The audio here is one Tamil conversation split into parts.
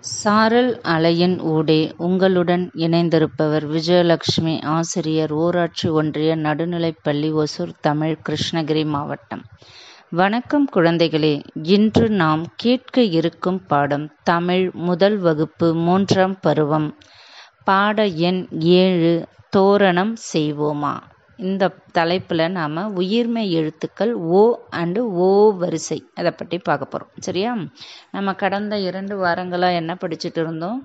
சாரல் அலையின் ஊடே உங்களுடன் இணைந்திருப்பவர் விஜயலட்சுமி ஆசிரியர் ஊராட்சி ஒன்றிய நடுநிலைப்பள்ளி ஒசூர் தமிழ் கிருஷ்ணகிரி மாவட்டம். வணக்கம் குழந்தைகளே இன்று நாம் கேட்க இருக்கும் பாடம் தமிழ் முதல் வகுப்பு மூன்றாம் பருவம். பாட எண் ஏழு தோரணம் செய்வோமா? இந்த தலைப்பில் நாம் உயிர்மை எழுத்துக்கள் ஓ அண்டு ஓ வரிசை அதை பற்றி பார்க்க போகிறோம் சரியா? நம்ம கடந்த இரண்டு வாரங்களாக என்ன படிச்சுட்டு இருந்தோம்?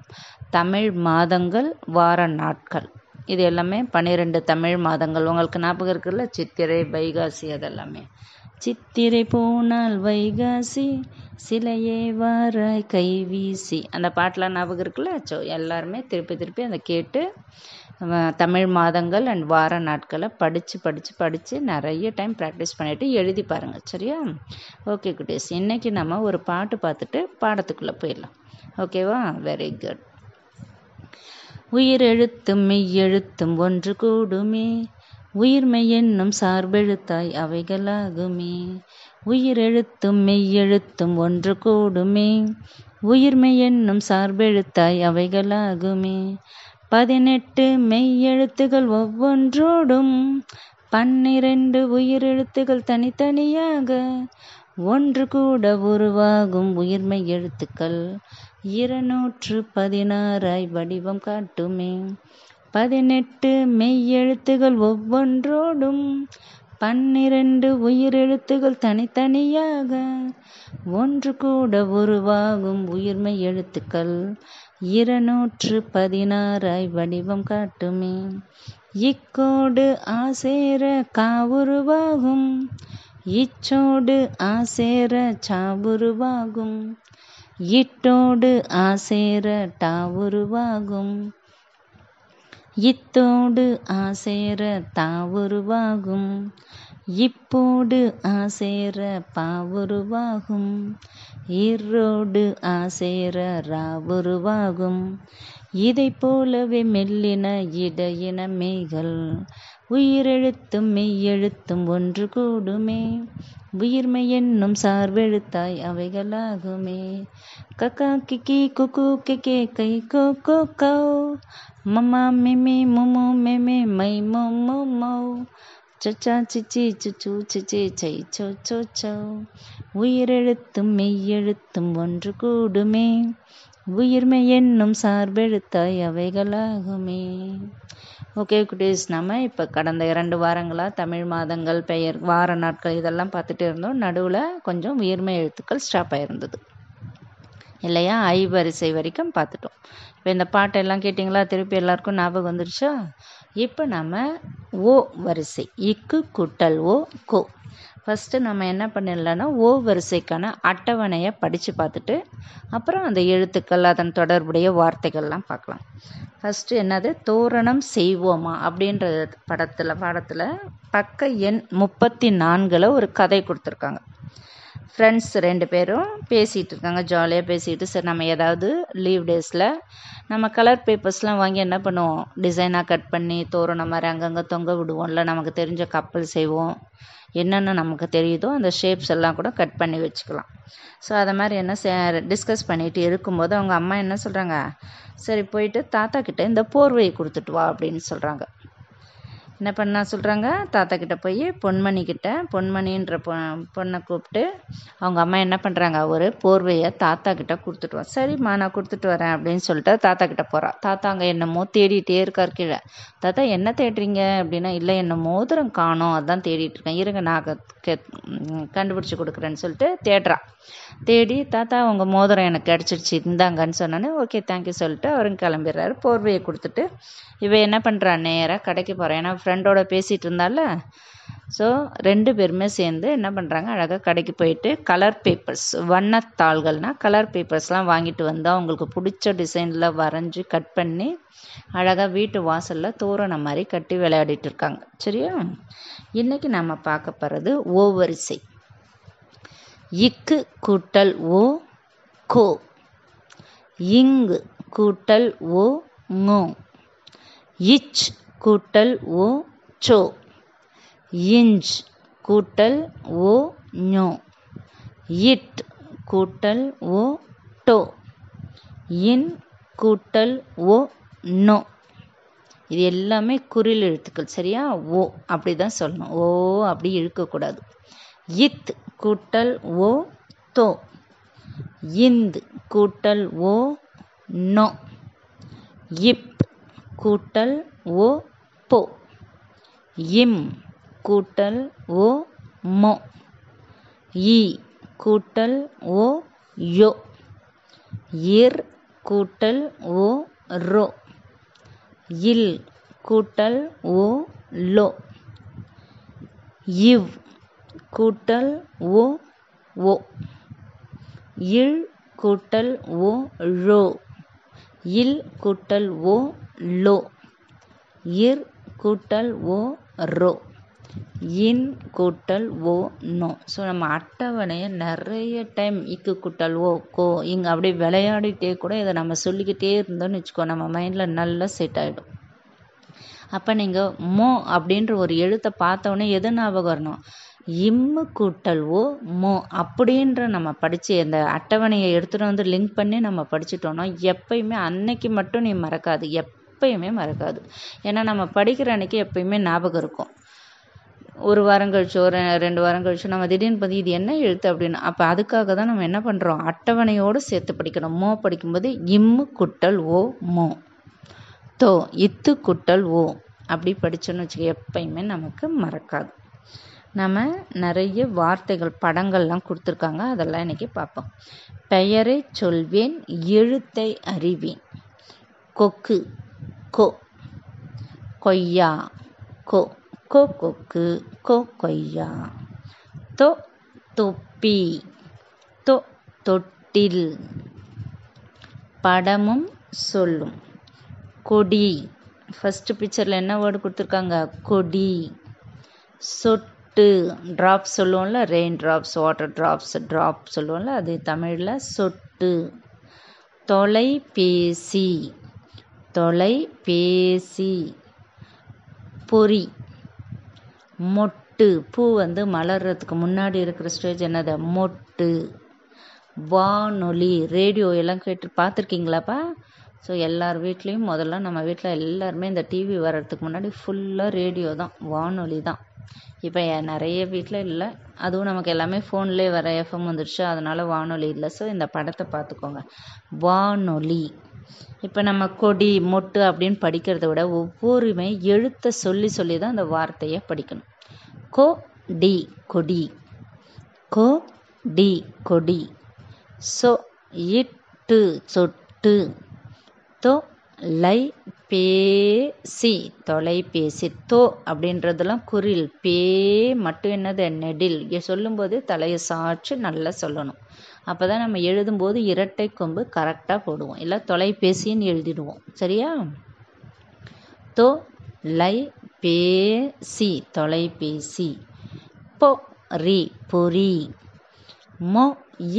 தமிழ் மாதங்கள் வார நாட்கள். இது எல்லாமே பன்னிரெண்டு தமிழ் மாதங்கள். உங்களுக்கு ஞாபகம் இருக்குல்ல? சித்திரை வைகாசி அதெல்லாமே. சித்திரை போனால் வைகாசி சிலையே வாராய் கைவீசி. அந்த பாட்டெலாம் ஞாபகம் இருக்குல்ல? ஸோ எல்லாருமே திருப்பி திருப்பி அதை கேட்டு தமிழ் மாதங்கள் அண்ட் வார நாட்களை படித்து படித்து படித்து நிறைய டைம் ப்ராக்டிஸ் பண்ணிவிட்டு எழுதி பாருங்கள் சரியா? ஓகே குட்டீஸ். இன்றைக்கி நம்ம ஒரு பாட்டு பார்த்துட்டு பாடத்துக்குள்ளே போயிடலாம். ஓகேவா வெரி குட் உயிரெழுத்தும் மெய்யெழுத்தும் ஒன்று கூடுமே. உயிர்மை என்னும் சார்பெழுத்தாய் அவைகளாகுமே. உயிரெழுத்தும் மெய்யெழுத்தும் ஒன்று கூடுமே. உயிர்மை என்னும் சார்பெழுத்தாய் அவைகளாகுமே. பதினெட்டு மெய்யெழுத்துகள் ஒவ்வொன்றோடும் பன்னிரண்டு உயிரெழுத்துகள் தனித்தனியாக ஒன்று கூட உருவாகும் உயிர்மை எழுத்துக்கள். இருநூற்று பதினாறாய் வடிவம் காட்டுமே. பதினெட்டு மெய்யெழுத்துகள் ஒவ்வொன்றோடும் பன்னிரண்டு உயிரெழுத்துகள் தனித்தனியாக ஒன்று கூட உருவாகும் உயிர்மை எழுத்துக்கள். இருநூற்று பதினாறாய் வடிவம் காட்டுமே. இக்கோடு ஆசேர காவுருவாகும். இச்சோடு ஆசேர சாவுருவாகும். இட்டோடு ஆசேர டாவுருவாகும். இத்தோடு ஆசேர தாவுருவாகும். இப்போடு ஆசேர பாவுருவாகும். ஈரோடு ஆசேர ராவுருவாகும் இதை போலவே மெல்லின இடையின மெய்கள் உயிரெழுத்தும் மெய்யெழுத்தும் ஒன்று கூடுமே. உயிர்மை என்னும் சார்பெழுத்தாய் அவைகளாகுமே. கக்கா கிக்கி குக்கு கே கை கோ கோ கௌ. மம்மா மெமே முமு மெமே மை மோ மோ மௌ. சச்சா சிச்சி சுச்சு சிச்சி சை சோ சோ சோ உயிரெழுத்தும் மெய்யெழுத்தும் ஒன்று கூடுமே உயிர்மை என்னும் சார்பெழுத்தாய் அவைகளாகுமே ஓகே குட்டீஸ் நம்ம இப்போ கடந்த இரண்டு வாரங்களாக தமிழ் மாதங்கள் பெயர் வார நாட்கள் இதெல்லாம் பார்த்துட்டு இருந்தோம் நடுவில் கொஞ்சம் உயிர்மை எழுத்துக்கள் ஸ்டாப் ஆயிருந்தது இல்லையா ஐ வரிசை வரைக்கும் பார்த்துட்டோம் இப்போ இந்த பாட்டெல்லாம் கேட்டிங்களா திருப்பி எல்லாருக்கும் ஞாபகம் வந்துருச்சா இப்போ நம்ம ஓ வரிசை இக்கு குட்டல் ஓ கோ. ஃபஸ்ட்டு நம்ம என்ன பண்ணிடலான்னா ஓ வரிசைக்கான அட்டவணையை படித்து பார்த்துட்டு அப்புறம் அந்த எழுத்துக்கள் அதன் தொடர்புடைய வார்த்தைகள்லாம் பார்க்கலாம். ஃபஸ்ட்டு என்னது? தோரணம் செய்வோமா? அப்படின்ற படத்தில் பாடத்தில் பக்க எண் முப்பத்தி நான்கில் ஒரு கதை கொடுத்துருக்காங்க. ஃப்ரெண்ட்ஸ் ரெண்டு பேரும் பேசிகிட்டு இருக்காங்க. ஜாலியாக பேசிக்கிட்டு சரி நம்ம ஏதாவது லீவ் டேஸில் நம்ம கலர் பேப்பர்ஸ்லாம் வாங்கி என்ன பண்ணுவோம்? டிசைனாக கட் பண்ணி தோரணம் மாதிரி அங்கங்கே தொங்க விடுவோம்ல நமக்கு தெரிஞ்ச கப்பல் செய்வோம். என்னென்ன நமக்கு தெரியுதோ அந்த ஷேப்ஸ் எல்லாம் கூட கட் பண்ணி வச்சுக்கலாம். ஸோ அதை மாதிரி என்ன டிஸ்கஸ் பண்ணிட்டு இருக்கும்போது அவங்க அம்மா என்ன சொல்கிறாங்க சரி போயிட்டு தாத்தா கிட்டே இந்த போர்வையை கொடுத்துட்டு வா அப்படின்னு சொல்கிறாங்க என்ன பண்ண சொல்கிறாங்க தாத்தா கிட்ட போய் பொன்மணி கிட்ட பொன்மணின்ற பொ பொண்ணை கூப்பிட்டு அவங்க அம்மா என்ன பண்ணுறாங்க ஒரு போர்வையை தாத்தா கிட்ட கொடுத்துட்டு வா. சரிம்மா நான் கொடுத்துட்டு வரேன் அப்படின்னு சொல்லிட்டு தாத்தா கிட்ட போகிறா தாத்தா அங்கே என்னமோ தேடிட்டே இருக்கார் கீழே. தாத்தா என்ன தேடுறீங்க? அப்படின்னா இல்லை என்ன மோதிரம் காணோம். அதான் தேடிட்டு இருக்கேன். இருங்க நான் கண்டுபிடிச்சி கொடுக்குறேன்னு சொல்லிட்டு தேடுறா. தேடி தாத்தா உங்கள் மோதிரம் எனக்கு கிடச்சிருச்சு. இந்தாங்கன்னு சொன்னோன்னே ஓகே தேங்க்யூ சொல்லிட்டு அவரும் கிளம்பிடுறாரு. போர்வையை கொடுத்துட்டு இவன் என்ன பண்ணுறான் நேராக கடைக்கு போகிறான் ஏன்னா ஃப்ரெண்டோட பேசிகிட்டு இருந்தால ஸோ ரெண்டு பேருமே சேர்ந்து என்ன பண்ணுறாங்க அழகாக கடைக்கு போயிட்டு கலர் பேப்பர்ஸ் வண்ணத்தாள்கள்னால் கலர் பேப்பர்ஸ்லாம் வாங்கிட்டு வந்து அவங்களுக்கு பிடிச்ச டிசைனில் வரைஞ்சி கட் பண்ணி அழகாக வீட்டு வாசலில் தோரணம் மாதிரி கட்டி விளையாடிட்டு இருக்காங்க சரியா? இன்றைக்கி நம்ம பார்க்க போகிறது ஓவரிசை இக்கு கூட்டல் ஓ கோ. இங்கு கூட்டல் ஓ ngோ இச் கூட்டல் ஓ சோ. இஞ்ச் கூட்டல் ஓ ஞோ. இட் கூட்டல் ஓ டோ. இன் கூட்டல் ஓ நோ. இது எல்லாமே குறில் எழுத்துக்கள் சரியா? ஓ அப்படி தான் சொல்லணும். ஓ அப்படி இழுக்கக்கூடாது. இத் கூட்டல் ஓ தோ. இந்த் கூட்டல் ஓ நோ. இப் கூட்டல் ஓ போ இம் கூட்டல் ஓ மோ. இ கூட்டல் ஓ யோ. இர் கூட்டல் ஓ ரோ. இல் கூட்டல் ஓ லோ. இவ் கூட்டல் ஓ ஓ இழ் கூட்டல் ஓ ழோ இல் கூட்டல் ஓ லோ. இர் கூட்டல் ஓ ரோ. இன் கூட்டல் ஓ நோ. ஸோ நம்ம அட்டவணையை நிறைய டைம் இக்கு கூட்டல் ஓ கோ இங்கே அப்படியே விளையாடிட்டே கூட இதை நம்ம சொல்லிக்கிட்டே இருந்தோம்னு வச்சுக்கோ நம்ம மைண்டில் நல்லா செட் ஆகிடும் அப்போ நீங்கள் மோ அப்படின்ற ஒரு எழுத்தை பார்த்தோன்னே எது ஞாபகம் வரணும்? இம்மு கூட்டல் ஓ மோ அப்படின்ற நம்ம படித்து அந்த அட்டவணையை எடுத்துகிட்டு வந்து லிங்க் பண்ணி நம்ம படிச்சிட்டோன்னா எப்பயுமே அன்னைக்கு மட்டும் நீ மறக்காது. எப்பயுமே மறக்காது. ஏன்னா நம்ம படிக்கிற அன்னைக்கு எப்பயுமே ஞாபகம் இருக்கும். ஒரு வாரம் கழிச்சோ ரெண்டு வாரம் கழிச்சோ நம்ம திடீர்னு பார்த்து இது என்ன எழுத்து அப்படின்னு? அப்போ அதுக்காக தான் நம்ம என்ன பண்ணுறோம் அட்டவணையோடு சேர்த்து படிக்கணும். மோ படிக்கும்போது இம்மு குட்டல் ஓ மோ. தோ இத்து குட்டல் ஓ. அப்படி படித்தோன்னு வச்சுக்க எப்பயுமே நமக்கு மறக்காது. நம்ம நிறைய வார்த்தைகள் படங்கள்லாம் கொடுத்துருக்காங்க. அதெல்லாம் இன்றைக்கி பார்ப்போம். பெயரை சொல்வேன் எழுத்தை அறிவேன். கொக்கு. கொ. கொய்யா. கொ. கொ கொக்கு கொ கொய்யா. தொ தொப்பி. தொ தொட்டில். படமும் சொல்லும். கொடி. ஃபஸ்ட்டு பிக்சரில் என்ன வேர்டு கொடுத்துருக்காங்க? கொடி. சொட்டு. ட்ராப் சொல்லுவோம்ல? Rain drops water drops drop சொல்லுவோம்ல? அது தமிழில் சொட்டு. தொலைபேசி. தொலைபேசி. பொறி. மொட்டு. பூ வந்து மலர்றதுக்கு முன்னாடி இருக்கிற ஸ்டேஜ் என்னது? மொட்டு. வானொலி ரேடியோ எல்லாம் கேட்டு பார்த்துருக்கீங்களாப்பா? ஸோ எல்லார் வீட்லேயும் முதல்ல நம்ம வீட்டில் எல்லாருமே இந்த டிவி வர்றதுக்கு முன்னாடி ஃபுல்லாக ரேடியோ தான் வானொலி தான். இப்போ நிறைய வீட்டில் இல்லை. அதுவும் நமக்கு எல்லாமே ஃபோன்லேயே வர எஃப்எம் வந்துடுச்சு அதனால் வானொலி இல்லை. ஸோ இந்த படத்தை பார்த்துக்கோங்க. வானொலி. இப்போ நம்ம கொடி மொட்டு அப்படின்னு படிக்கிறத விட ஒவ்வொருமே எழுத்தை சொல்லி சொல்லி தான் அந்த வார்த்தையை படிக்கணும். கோ டி கொடி. கோ டி கொடி. சொ இட்டு சொட்டு. தொ லை பேசி தொலைபேசி. தோ அப்படின்றதெல்லாம் குரில் பே மட்டும் என்னது? நெடில். இங்கே சொல்லும்போது தலையை சாய்ச்சி நல்லா சொல்லணும். அப்போ தான் நம்ம எழுதும்போது இரட்டை கொம்பு கரெக்டாக போடுவோம். இல்லை தொலைபேசின்னு எழுதிடுவோம். சரியா? தோ லை பேசி தொலைபேசி. பொ ரி பொறி. மொ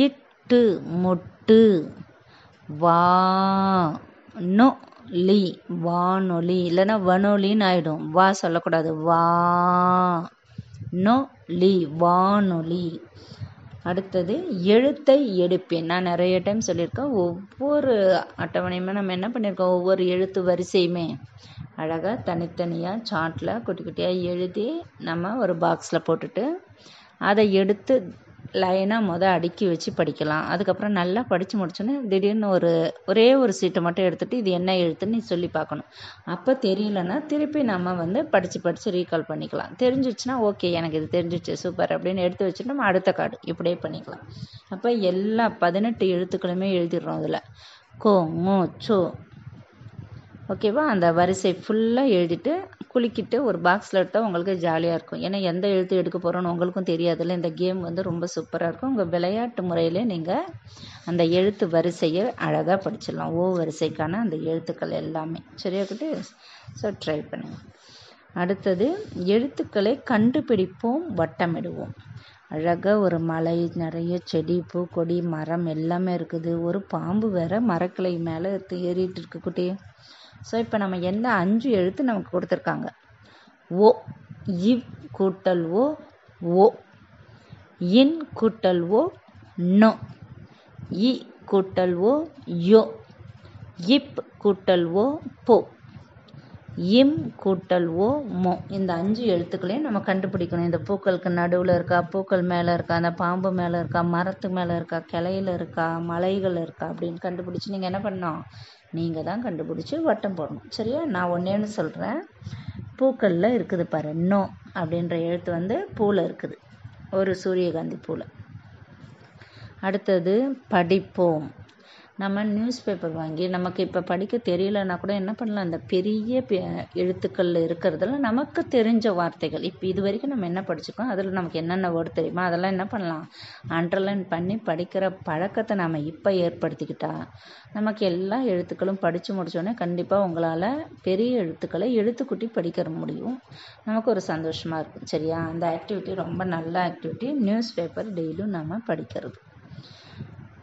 இட்டு மொட்டு. வா நொ லி வானொலி. இல்லைன்னா வனொலின்னு ஆகிடும் வா சொல்லக்கூடாது. வா நொ லி வானொலி. அடுத்தது எழுத்தை எடுப்பேன். நான் நிறைய டைம் சொல்லியிருக்கேன். ஒவ்வொரு அட்டவணையுமே நம்ம என்ன பண்ணியிருக்கோம்? ஒவ்வொரு எழுத்து வரிசையுமே அழகாக தனித்தனியாக சார்ட்டில் குட்டி குட்டியாக எழுதி நம்ம ஒரு பாக்ஸில் போட்டுட்டு அதை எடுத்து லைனாக மொதல் அடுக்கி வச்சு படிக்கலாம். அதுக்கப்புறம் நல்லா படித்து முடிச்சோன்னே திடீர்னு ஒரு ஒரே ஒரு சீட்டை மட்டும் எடுத்துகிட்டு இது என்ன எழுத்துன்னு சொல்லி பார்க்கணும். அப்போ தெரியலன்னா திருப்பி நம்ம வந்து படித்து படித்து ரீகால் பண்ணிக்கலாம். தெரிஞ்சிச்சுன்னா ஓகே எனக்கு இது தெரிஞ்சிச்சு சூப்பர் அப்படின்னு எடுத்து வச்சுட்டு நம்ம அடுத்த கார்டு இப்படியே பண்ணிக்கலாம். அப்போ எல்லா பதினெட்டு எழுத்துக்களுமே எழுதிடுறோம் அதில். கோ மோ சோ. ஓகேவா அந்த வரிசை ஃபுல்லாக எழுதிட்டு குலுக்கிட்டு ஒரு பாக்ஸில் எடுத்தால் உங்களுக்கு ஜாலியாக இருக்கும். ஏன்னா எந்த எழுத்து எடுக்க போகிறோன்னு உங்களுக்கும் தெரியாதுல்ல. இந்த கேம் வந்து ரொம்ப சூப்பராக இருக்கும். உங்கள் விளையாட்டு முறையில் நீங்கள் அந்த எழுத்து வரிசையை அழகாக படிச்சிடலாம். ஓ வரிசைக்கான அந்த எழுத்துக்கள் எல்லாமே. சரியா கிட்டே? ஸோ ட்ரை பண்ணுங்கள் அடுத்தது எழுத்துக்களை கண்டுபிடிப்போம் வட்டமிடுவோம். அழகாக ஒரு மலை நிறைய செடி பூ கொடி மரம் எல்லாமே இருக்குது. ஒரு பாம்பு வேற மரக்கிளை மேலே ஏறிட்டு இருக்கு குட்டி. ஸோ இப்போ நம்ம என்ன அஞ்சு எழுத்து நமக்கு கொடுத்துருக்காங்க? ஓ இவ் கூட்டல் ஓ ஓ இன் கூட்டல் ஓ நோ. இ கூட்டல் ஓ யோ. இப் கூட்டல் ஓ போ. இம் கூட்டல் ஓ மோ. இந்த அஞ்சு எழுத்துக்களையும் நம்ம கண்டுபிடிக்கணும். இந்த பூக்களுக்கு நடுவில் இருக்கா பூக்கள் மேலே இருக்கா அந்த பாம்பு மேலே இருக்கா மரத்து மேலே இருக்கா கிளையில் இருக்கா மலைகள் இருக்கா அப்படின்னு கண்டுபிடிச்சி நீங்கள் என்ன பண்ணோம் நீங்கள் தான் கண்டுபிடிச்சி வட்டம் போடணும். சரியா? நான் ஒன்றேன்னு சொல்கிறேன் பூக்களில் இருக்குது பாரு நோ அப்படின்ற எழுத்து வந்து பூவில் இருக்குது. ஒரு சூரியகாந்தி பூவில் அடுத்தது படிப்போம். நம்ம நியூஸ் பேப்பர் வாங்கி நமக்கு இப்போ படிக்க தெரியலன்னா கூட என்ன பண்ணலாம்? அந்த பெரிய எழுத்துக்களில் இருக்கிறதுல நமக்கு தெரிஞ்ச வார்த்தைகள். இப்போ இது வரைக்கும் நம்ம என்ன படிச்சிருக்கோம்? அதில் நமக்கு என்னென்ன வேர்டு தெரியுமோ அதெல்லாம் என்ன பண்ணலாம்? அண்டர்லைன் பண்ணி படிக்கிற பழக்கத்தை நம்ம இப்போ ஏற்படுத்திக்கிட்டா நமக்கு எல்லா எழுத்துக்களும் படித்து முடித்தோடனே கண்டிப்பாக உங்களால் பெரிய எழுத்துக்களை எழுத்துக்குட்டி படிக்கிற முடியும். நமக்கு ஒரு சந்தோஷமாக இருக்கும் சரியா? அந்த ஆக்டிவிட்டி ரொம்ப நல்ல ஆக்டிவிட்டி நியூஸ் பேப்பர் டெய்லியும் நம்ம படிக்கிறது.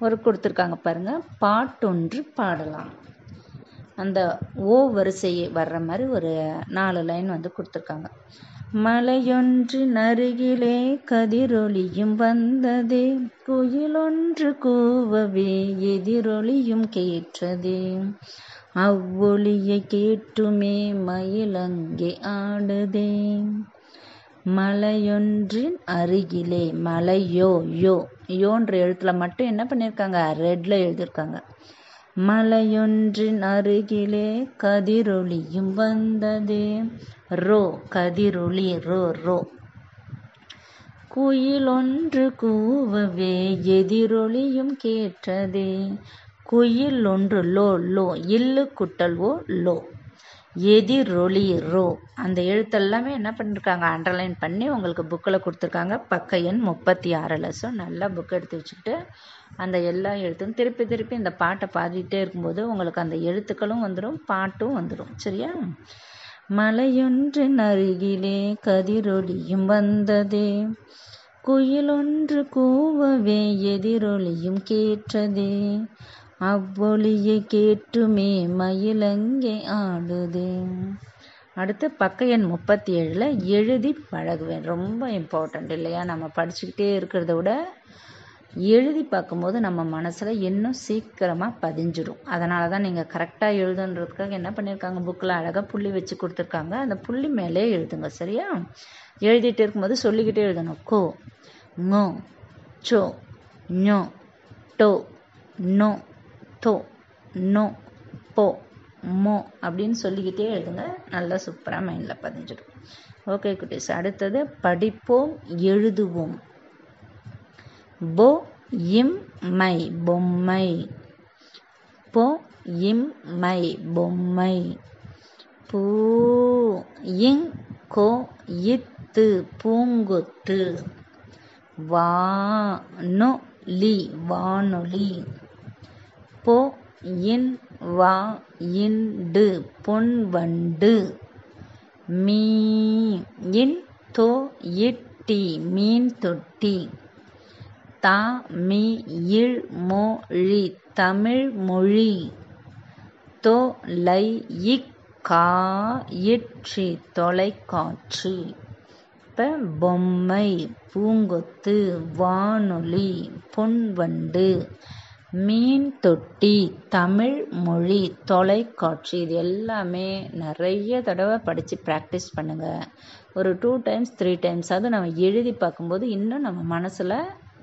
ஒரு கொடுத்துருக்காங்க பாருங்கள் பாட்டொன்று பாடலாம். அந்த ஓ வரிசை வர்ற மாதிரி ஒரு நாலு லைன் வந்து கொடுத்துருக்காங்க. மலையொன்றின் அருகிலே கதிரொலியும் வந்ததே குயிலொன்று கூவவே எதிரொலியும் கேட்டதே அவ்வொலியை கேட்டுமே மயிலங்கே ஆடுதே. மலையொன்றின் அருகிலே மலையோ யோ யோன்ற எழுத்துல மட்டும் என்ன பண்ணியிருக்காங்க ரெட்ல எழுதியிருக்காங்க மலையொன்றின் அருகிலே கதிரொளியும் வந்ததே. ரோ கதிரொளி ரோ ரோ. குயில் ஒன்று கூவவே எதிரொலியும் கேட்டதே. குயில் ஒன்று லோ லோ. இல்லு குட்டல் ஓ லோ. எதிரொலி ரோ அந்த எழுத்தெல்லாமே என்ன பண்ணியிருக்காங்க அண்டர்லைன் பண்ணி உங்களுக்கு புக்கில் கொடுத்துருக்காங்க. பக்க எண் முப்பத்தி ஆறில் ஸோ நல்லா புக் எடுத்து வச்சுக்கிட்டு அந்த எல்லா எழுத்தும் திருப்பி திருப்பி இந்த பாட்டை பாடிட்டே இருக்கும்போது உங்களுக்கு அந்த எழுத்துக்களும் வந்துடும் பாட்டும் வந்துடும் சரியா? மலையொன்றின் அருகிலே கதிரொலியும் வந்ததே. குயிலொன்று கூவவே எதிரொலியும் கேட்டதே. அவ்வொளியை கேட்டுமே மயிலங்கே ஆடுதே. அடுத்து பக்க எண் முப்பத்தி ஏழில் எழுதி பழகுவேன். ரொம்ப இம்பார்ட்டண்ட் இல்லையா? நம்ம படிச்சுக்கிட்டே இருக்கிறத விட எழுதி பார்க்கும்போது நம்ம மனசில் இன்னும் சீக்கிரமாக பதிஞ்சிடும் அதனால தான் நீங்கள் கரெக்டாக எழுதுன்றதுக்காக என்ன பண்ணியிருக்காங்க புக்கில் அழகாக புள்ளி வச்சு கொடுத்துருக்காங்க. அந்த புள்ளி மேலே எழுதுங்க சரியா? எழுதிட்டு இருக்கும்போது சொல்லிக்கிட்டே எழுதணும் கோ ngோ சோ ஞோ டோ நோ தோ நோ போ மோ அப்படின்னு சொல்லிக்கிட்டே எழுதுங்க. நல்லா சூப்பராக மைண்டில் பதிஞ்சிடும். ஓகே குட்டீஸ். அடுத்தது படிப்போம் எழுதுவோம். போ இம் மை பொம்மை. போ இம் மை பொம்மை. பூ இங் கோ இத்து பூங்கொத்து. வா நொ லி வானொலி. பொ இன் வா இண்டு பொன்வண்டு மீ இன் தோ இட்டி மீன் தொட்டி. தா மி இழ் மொழி தமிழ் மொழி. தொ லை இக் கா இற்றி தொலைக்காட்சி. இப்போ பொம்மை பூங்கொத்து வானொலி பொன்வண்டு மீன் தொட்டி தமிழ் மொழி தொலைக்காட்சி இது எல்லாமே நிறைய தடவை படித்து ப்ராக்டிஸ் பண்ணுங்கள் ஒரு டூ டைம்ஸ் த்ரீ டைம்ஸ் அது நம்ம எழுதி பார்க்கும்போது இன்னும் நம்ம மனசில்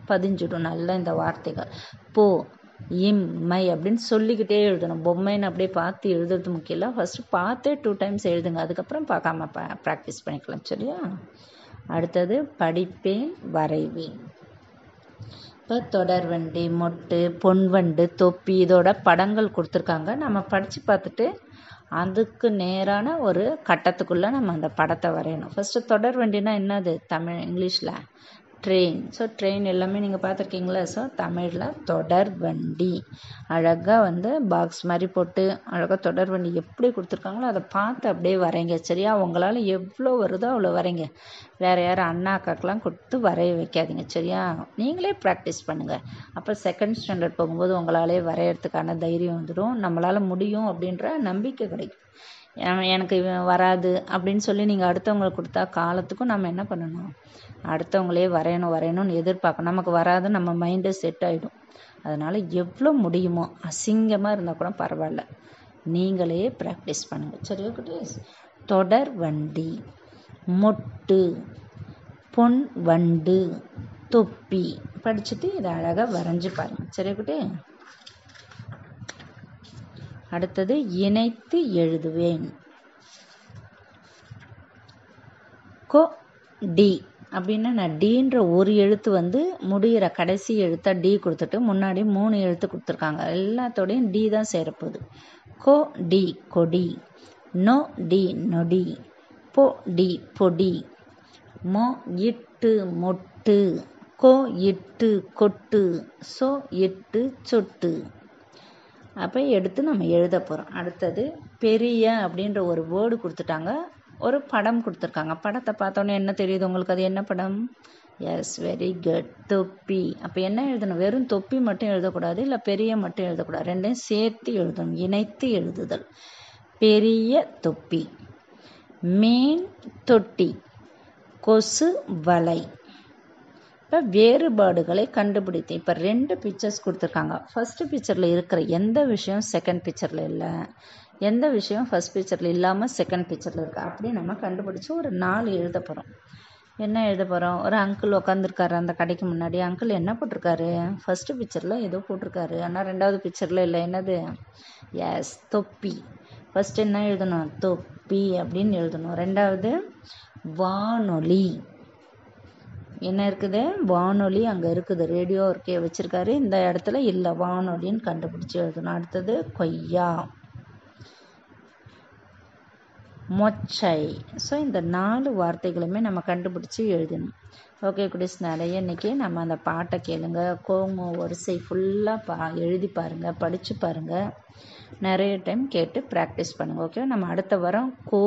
பதிஞ்சிடும் நல்ல இந்த வார்த்தைகள். போ இம் மை அப்படின்னு சொல்லிக்கிட்டே எழுதணும். பொம்மைன்னு அப்படியே பார்த்து எழுதுறது முக்கியம் இல்லை. ஃபஸ்ட்டு பார்த்தே டூ டைம்ஸ் எழுதுங்க. அதுக்கப்புறம் பார்க்காம ப்ராக்டிஸ் பண்ணிக்கலாம். சரியா? அடுத்தது படிப்பேன் வரைவேன். இப்போ தொடர்வண்டி மொட்டு பொன்வண்டு தொப்பி இதோட படங்கள் கொடுத்துருக்காங்க. நம்ம படித்து பார்த்துட்டு அதுக்கு நேரான ஒரு கட்டத்துக்குள்ளே நம்ம அந்த படத்தை வரையணும். ஃபஸ்ட்டு தொடர்வண்டினா என்னது? தமிழ் இங்கிலீஷில். ட்ரெயின் ஸோ ட்ரெயின் எல்லாமே நீங்கள் பார்த்துருக்கீங்களா? ஸோ தமிழில் தொடர் வண்டி. அழகாக வந்து பாக்ஸ் மாதிரி போட்டு அழகாக தொடர் வண்டி எப்படி கொடுத்துருக்காங்களோ அதை பார்த்து அப்படியே வரைங்க சரியா? உங்களால் எவ்வளோ வருதோ அவ்வளோ வரைங்க வேறு யாரும் அண்ணா அக்காக்கெலாம் கொடுத்து வரைய வைக்காதீங்க. சரியா? நீங்களே ப்ராக்டிஸ் பண்ணுங்கள் அப்போ செகண்ட் ஸ்டாண்டர்ட் போகும்போது உங்களாலே வரையறதுக்கான தைரியம் வந்துடும் நம்மளால் முடியும் அப்படின்ற நம்பிக்கை கிடைக்கும். எனக்கு வராது அப்படின்னு சொல்லி நீங்கள் அடுத்தவங்களுக்கு கொடுத்தா காலத்துக்கும் நம்ம என்ன பண்ணணும்? அடுத்தவங்களே வரையணும் வரையணும்னு எதிர்பார்க்கணும். நமக்கு வராது நம்ம மைண்டு செட் ஆகிடும் அதனால் எவ்வளோ முடியுமோ அசிங்கமாக இருந்தால் கூட பரவாயில்ல. நீங்களே ப்ராக்டிஸ் பண்ணுங்கள் சரியா குட்டீஸ்? தொடர் வண்டி மொட்டு பொன் வண்டு தொப்பி. படிச்சுட்டு இதை அழகாக வரைஞ்சி பாருங்கள் சரியா குட்டி அடுத்தது இணைத்து எழுதுவேன். கோ டி அப்படின்னா நான் டீன்ற ஒரு எழுத்து வந்து முடிகிற கடைசி எழுத்தை டி கொடுத்துட்டு முன்னாடி மூணு எழுத்து கொடுத்துருக்காங்க. எல்லாத்தோடையும் டி தான் சேரப்போகுது. கோ டி கொடி. நோ டி நொடி. பொ டி பொடி. மோ இட்டு மொட்டு. கோ இட்டு கொட்டு. சோ இட்டு சொட்டு. அப்போ எடுத்து நம்ம எழுத போகிறோம் அடுத்தது பெரிய அப்படின்ற ஒரு வேர்டு கொடுத்துட்டாங்க. ஒரு படம் கொடுத்துருக்காங்க. படத்தை பார்த்தோன்னே என்ன தெரியுது உங்களுக்கு? அது என்ன படம்? எஸ் வெரி குட் தொப்பி. அப்போ என்ன எழுதணும்? வெறும் தொப்பி மட்டும் எழுதக்கூடாது இல்லை பெரிய மட்டும் எழுதக்கூடாது. ரெண்டையும் சேர்த்து எழுதணும். இணைத்து எழுதுதல். பெரிய தொப்பி. மீன் தொட்டி. கொசு வலை. இப்போ வேறுபாடுகளை கண்டுபிடித்து இப்போ ரெண்டு பிக்சர்ஸ் கொடுத்துருக்காங்க. ஃபஸ்ட்டு பிக்சரில் இருக்கிற எந்த விஷயம் செகண்ட் பிக்சரில் இல்லை? எந்த விஷயம் ஃபஸ்ட் பிக்சரில் இல்லாமல் செகண்ட் பிக்சரில் இருக்குது அப்படி நம்ம கண்டுபிடிச்சி ஒரு நாலு எழுத போகிறோம் என்ன எழுத போகிறோம் ஒரு அங்கிள் உட்காந்துருக்காரு அந்த கடைக்கு முன்னாடி. அங்கிள் என்ன போட்டிருக்காரு? ஃபஸ்ட்டு பிக்சரில் ஏதோ போட்டிருக்காரு. ஆனால் ரெண்டாவது பிக்சரில் இல்லை. என்னது? எஸ் தொப்பி. ஃபஸ்ட் என்ன எழுதணும்? தொப்பி அப்படின்னு எழுதணும். ரெண்டாவது வானொலி. என்ன இருக்குது? வானொலி அங்கே இருக்குது. ரேடியோ இருக்கே வச்சுருக்காரு. இந்த இடத்துல இல்லை வானொலின்னு கண்டுபிடிச்சி எழுதணும். அடுத்தது கொய்யா. மொச்சை. ஸோ இந்த நாலு வார்த்தைகளுமே நம்ம கண்டுபிடிச்சி எழுதணும். ஓகே குடிஸ் நிறைய இன்றைக்கி நம்ம அந்த பாட்டை கேளுங்க. கோமோ வரிசை ஃபுல்லாக பா எழுதி பாருங்கள் படித்து பாருங்கள் நிறைய டைம் கேட்டு ப்ராக்டிஸ் பண்ணுங்கள் ஓகே நம்ம அடுத்த வாரம் கோ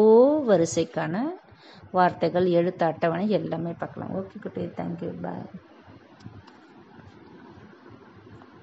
வரிசைக்கான வார்த்தைகள் எழுத்து அட்டவணை எல்லாமே பார்க்கலாம். ஓகே குட்டி தேங்க்யூ பாய்